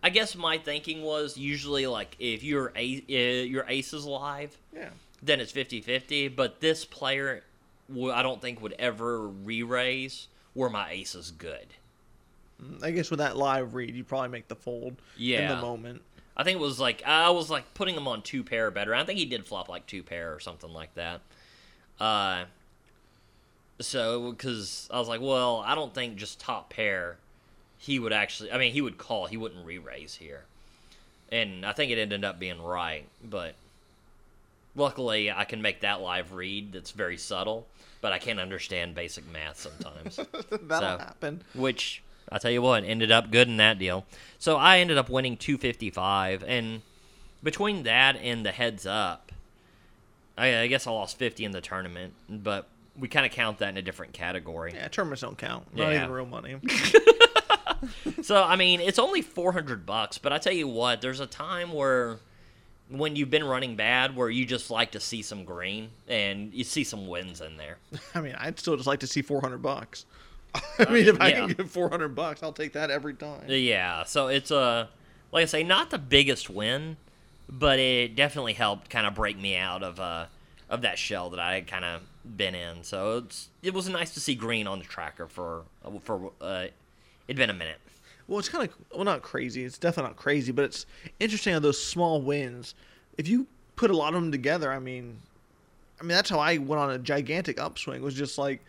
I guess my thinking was usually like if your a uh, your ace is live,
Yeah.
then it's 50-50, But this player, I don't think would ever re-raise where my ace is good.
I guess with that live read, you probably make the fold
yeah.
in the moment.
I think it was like I was like putting him on two pair better. I think he did flop like two pair or something like that. Uh, so because I was like, well, I don't think just top pair he would actually. I mean, he would call. He wouldn't re-raise here, and I think it ended up being right. But luckily, I can make that live read. That's very subtle, but I can't understand basic math sometimes.
That'll
So-
happen.
which I tell you what ended up good in that deal. So I ended up winning 255, and between that and the heads up, I, I guess I lost 50 in the tournament, but we kind of count that in a different category.
Yeah, tournaments don't count. Not
Yeah.
even real money.
So I mean, it's only 400 bucks, but I tell you what, there's a time where when you've been running bad where you just like to see some green and you see some wins in there.
I mean, I'd still just like to see 400 bucks. I mean, if I can get 400 bucks, I'll take that every time.
Yeah, so it's a like I say, not the biggest win, but it definitely helped kind of break me out of uh of that shell that I had kind of been in. So it's it was nice to see green on the tracker for for uh, it'd been a minute.
Well, it's kind of well, not crazy. It's definitely not crazy, but it's interesting how those small wins. If you put a lot of them together, I mean, I mean that's how I went on a gigantic upswing. Was just like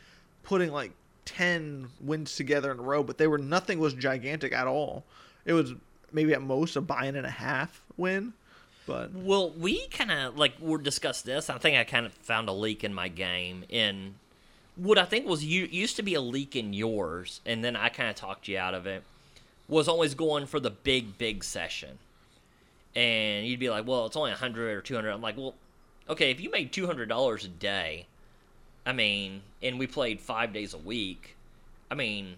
putting like ten wins together in a row, but they were nothing was gigantic at all. It was maybe at most a buy-in and a half win, but
Well, we kind of like we discussed this. I think I kind of found a leak in my game in what I think was you used to be a leak in yours, and then I kind of talked you out of it. Was always going for the big, big session, and you'd be like, "Well, it's only a hundred or two hundred. I'm like, "Well, okay, if you made two hundred dollars a day, I mean, and we played five days a week, I mean,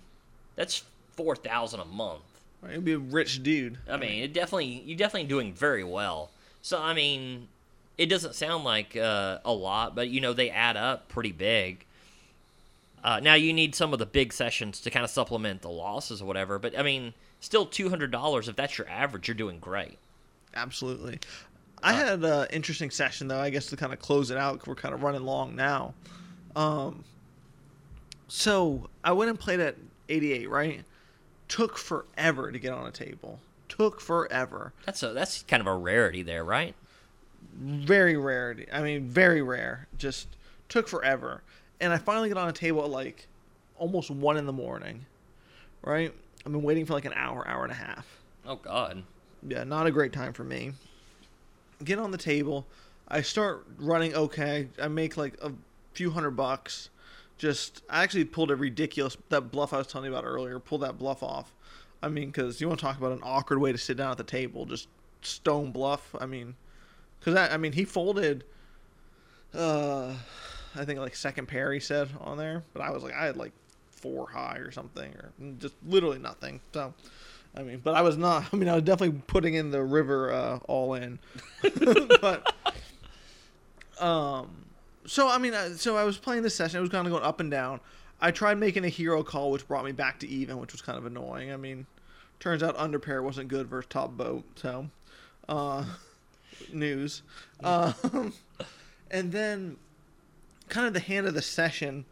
that's four thousand a month."
You'd be a rich dude.
I mean, it definitely you're definitely doing very well. So I mean, it doesn't sound like uh, a lot, but you know they add up pretty big. Uh, now you need some of the big sessions to kind of supplement the losses or whatever, but I mean, still two hundred dollars if that's your average, you're doing great.
Absolutely. I had an interesting session though. I guess to kind of close it out, 'cause we're kind of running long now. Um, so I went and played at 88. Right, took forever to get on a table. Took forever.
That's a that's kind of a rarity there, right?
Very rarity. I mean, very rare. Just took forever. And I finally get on a table at like almost one in the morning. Right. I've been waiting for like an hour, hour and a half.
Oh God,
yeah, not a great time for me. Get on the table. I start running okay. I make like a few hundred bucks. Just I actually pulled a ridiculous that bluff I was telling you about earlier. Pulled that bluff off. I mean, because you want to talk about an awkward way to sit down at the table, just stone bluff. I mean, because I, I mean he folded. Uh, I think like second pair he said on there, but I was like I had like four high or something, or just literally nothing. So. I mean, but I was not. I mean, I was definitely putting in the river uh, all in. but um, so I mean, uh, so I was playing this session. It was kind of going up and down. I tried making a hero call, which brought me back to even, which was kind of annoying. I mean, turns out under pair wasn't good versus top boat. So, uh, news. Um, and then kind of the hand of the session.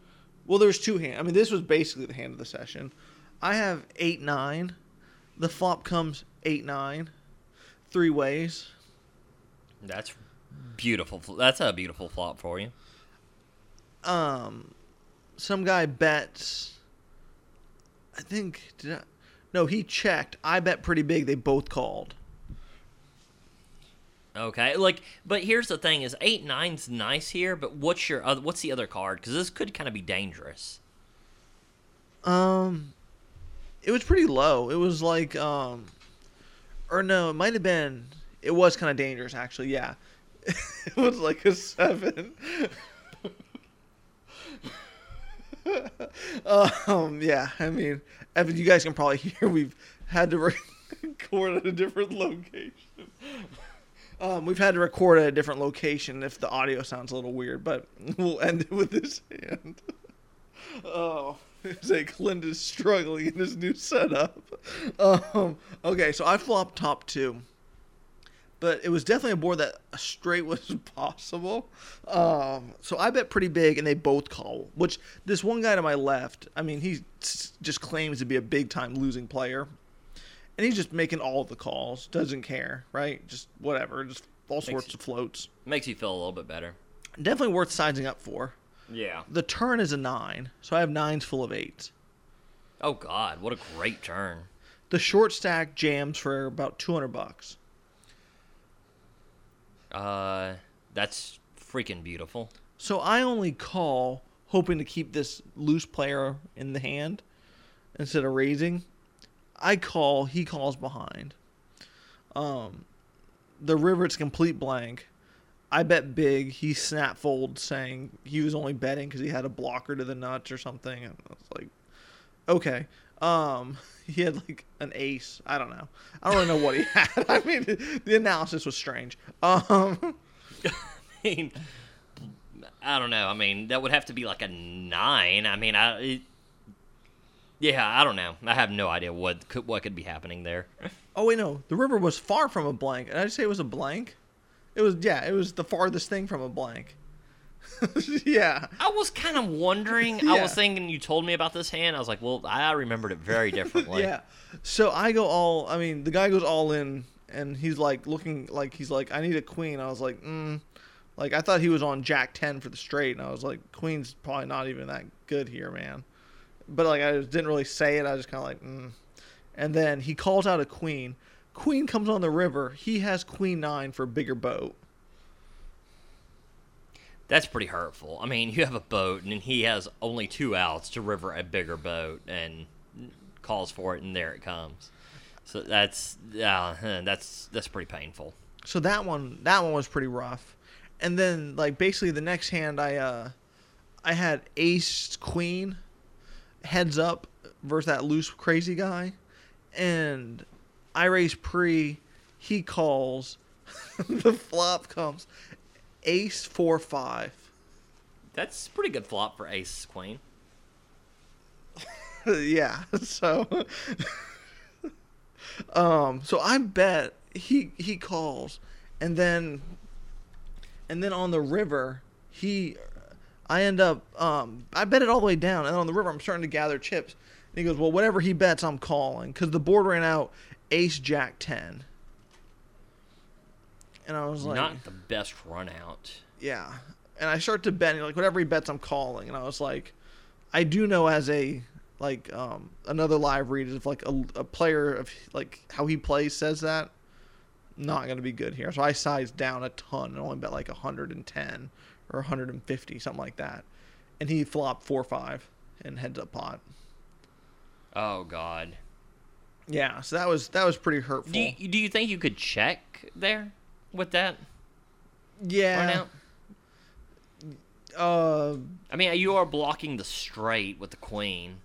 Well, there's two hand. I mean, this was basically the hand of the session. I have eight nine. The flop comes eight nine, three ways.
that's beautiful. That's a beautiful flop for you.
Um, some guy bets. I think did I, no, he checked. I bet pretty big. They both called.
Okay, like, but here's the thing: is eight nine's nice here, but what's your other, what's the other card? Because this could kind of be dangerous.
Um, it was pretty low. It was like um, or no, it might have been. It was kind of dangerous, actually. Yeah, it was like a seven. um, yeah. I mean, Evan, you guys can probably hear we've had to record at a different location. Um, we've had to record at a different location if the audio sounds a little weird, but we'll end it with this hand. oh, it's like Clint is struggling in his new setup. Um, okay, so I flopped top two, but it was definitely a board that a straight was possible. Um, so I bet pretty big, and they both call. Which this one guy to my left, I mean, he just claims to be a big time losing player and he's just making all the calls, doesn't care, right? Just whatever, just all sorts
Makes-
of floats.
Makes you feel a little bit better.
Definitely worth sizing up for.
Yeah.
The turn is a nine, so I have nines full of eights.
Oh God, what a great turn.
The short stack jams for about two hundred bucks.
Uh, that's freaking beautiful.
So I only call hoping to keep this loose player in the hand instead of raising. I call, he calls behind. Um, the river it's complete blank. I bet big. He snap fold saying he was only betting because he had a blocker to the nuts or something. And I was like, okay. Um, he had like an ace. I don't know. I don't really know what he had. I mean, the analysis was strange. Um,
I mean, I don't know. I mean, that would have to be like a nine. I mean, I. It, yeah, I don't know. I have no idea what could what could be happening there.
Oh wait, no. The river was far from a blank. Did I just say it was a blank? It was yeah. It was the farthest thing from a blank. yeah.
I was kind of wondering. I was thinking you told me about this hand. I was like, well, I remembered it very differently.
Yeah. So I go all. I mean, the guy goes all in, and he's like looking like he's like, I need a queen. I was like, mm. Like I thought he was on Jack ten for the straight, and I was like, Queen's probably not even that good here, man. But like I didn't really say it. I was just kind of like, mm. And then he calls out a queen. Queen comes on the river. He has queen nine for a bigger boat.
That's pretty hurtful. I mean, you have a boat, and he has only two outs to river a bigger boat, and calls for it, and there it comes. So that's uh, that's that's pretty painful.
So that one that one was pretty rough. And then like basically the next hand I uh I had ace queen heads up versus that loose crazy guy and I raise pre he calls the flop comes ace 4 5
That's pretty good flop for Ace Queen.
yeah so um so i bet he he calls and then and then on the river he i end up um i bet it all the way down and on the river i'm starting to gather chips and he goes well whatever he bets i'm calling because the board ran out ace jack 10 and i was like
Not the best run out.
yeah. And I start to bet, and like whatever he bets, I'm calling. And I was like, I do know as a like um another live read if like a, a player of like how he plays says that not gonna be good here. So I sized down a ton and only bet like 110 or 150 something like that. And he flopped four five and heads up pot.
Oh God.
Yeah, so that was that was pretty hurtful.
Do you, do you think you could check there with that
yeah. Uh,
I mean, you are blocking the straight with the queen.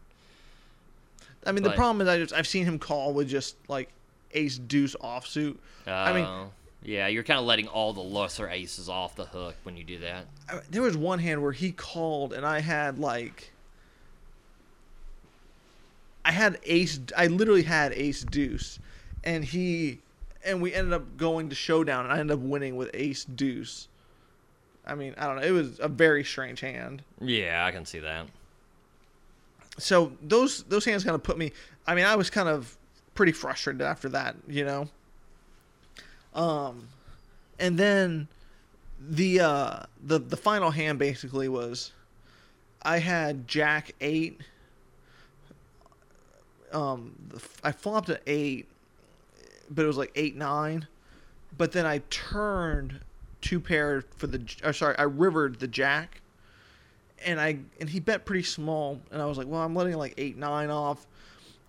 I mean the problem is I just I've seen him call with just like ace deuce offsuit. I mean,
Oh, yeah, you're kind of letting all the lesser aces off the hook when you do that.
I- there was one hand where he called and I had like I had ace I literally had ace deuce and he and we ended up going to showdown and I ended up winning with ace deuce. I mean, I don't know, it was a very strange hand.
Yeah, I can see that.
So those those hands kind of put me I mean, I was kind of pretty frustrated after that, you know. Um and then the uh the the final hand basically was I had Jack eight. Um, I flopped an eight, but it was like eight nine. But then I turned two pair for the. Or sorry, I rivered the Jack, and I and he bet pretty small, and I was like, well, I'm letting like eight nine off.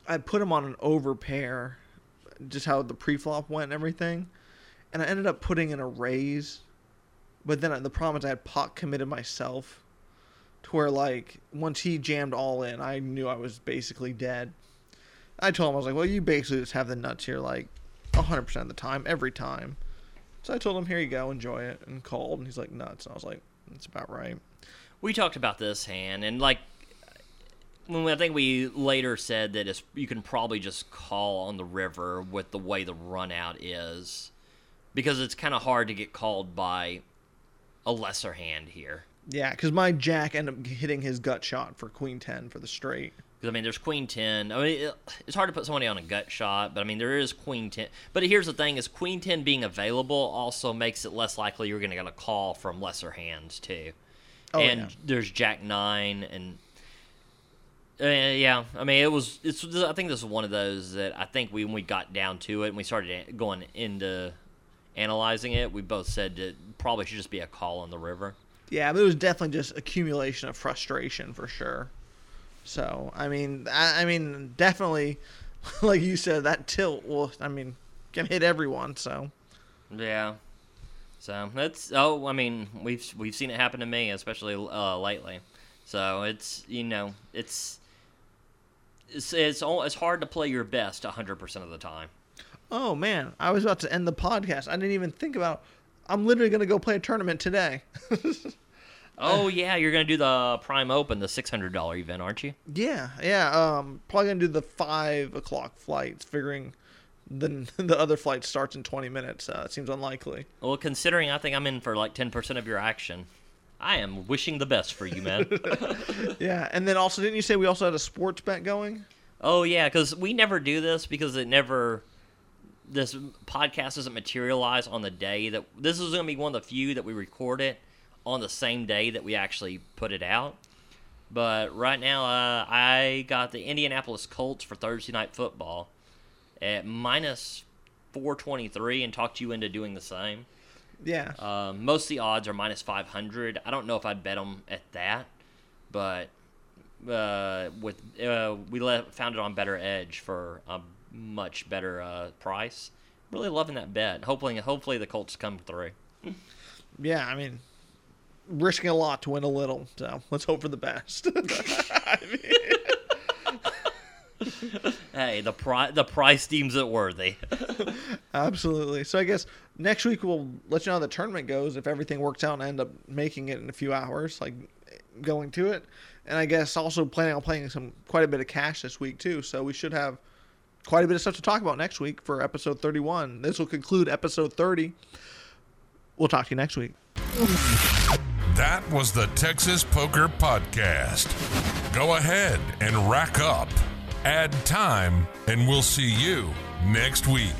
I put him on an over pair, just how the pre-flop went and everything, and I ended up putting in a raise. But then the problem is I had pot committed myself to where like once he jammed all in, I knew I was basically dead. I told him I was like, "Well, you basically just have the nuts here like 100% of the time, every time." So I told him, "Here you go, enjoy it," and called, and he's like, "Nuts." And I was like, "That's about right."
we talked about this hand and like when I think we later said that you can probably just call on the river with the way the run out is because it's kind of hard to get called by a lesser hand here.
Yeah, because my jack ended up hitting his gut shot for queen ten for the straight.
Because I mean, there's queen ten. I mean, it's hard to put somebody on a gut shot, but I mean, there is queen ten. But here's the thing: is queen ten being available also makes it less likely you're going to get a call from lesser hands too.
Oh,
and
yeah.
there's Jack Nine, and uh, yeah, I mean, it was. It's. I think this is one of those that I think we, when we got down to it and we started going into analyzing it, we both said it probably should just be a call on the river.
Yeah, but it was definitely just accumulation of frustration for sure. So I mean, I, I mean, definitely, like you said, that tilt. will, I mean, can hit everyone. So
Yeah. So that's oh, I mean, we've we've seen it happen to me, especially uh, lately. So it's you know it's it's it's it's hard to play your best hundred percent of the time.
Oh man, I was about to end the podcast. I didn't even think about. I'm literally gonna go play a tournament today.
Oh yeah, you're gonna do the Prime Open, the six hundred dollar event, aren't you?
yeah, yeah. Um, probably gonna do the five o'clock flights, figuring the the other flight starts in 20 minutes. Uh, it seems unlikely.
Well, considering I think I'm in for like ten percent of your action, I am wishing the best for you, man.
Yeah, and then also, didn't you say we also had a sports bet going?
Oh yeah, because we never do this because it never. This podcast doesn't materialize on the day that this is going to be one of the few that we record it on the same day that we actually put it out. But right now, uh, I got the Indianapolis Colts for Thursday night football at minus four twenty three, and talked you into doing the same.
Yeah.
Um, most of the odds are minus 500. I don't know if I'd bet them at that, but uh, with uh, we found it on Better Edge for a much better uh, price. Really loving that bet. Hopefully, hopefully the Colts come through.
Yeah, I mean, risking a lot to win a little. So let's hope for the best. Mean,
Hey, the pri- the price deems it worthy.
absolutely. So I guess next week we'll let you know how the tournament goes if everything works out and I end up making it in a few hours, like going to it. And I guess also planning on playing some quite a bit of cash this week too. So we should have quite a bit of stuff to talk about next week for episode 31. This will conclude episode 30. We'll talk to you next week.
That was the Texas Poker Podcast. Go ahead and rack up, add time, and we'll see you next week.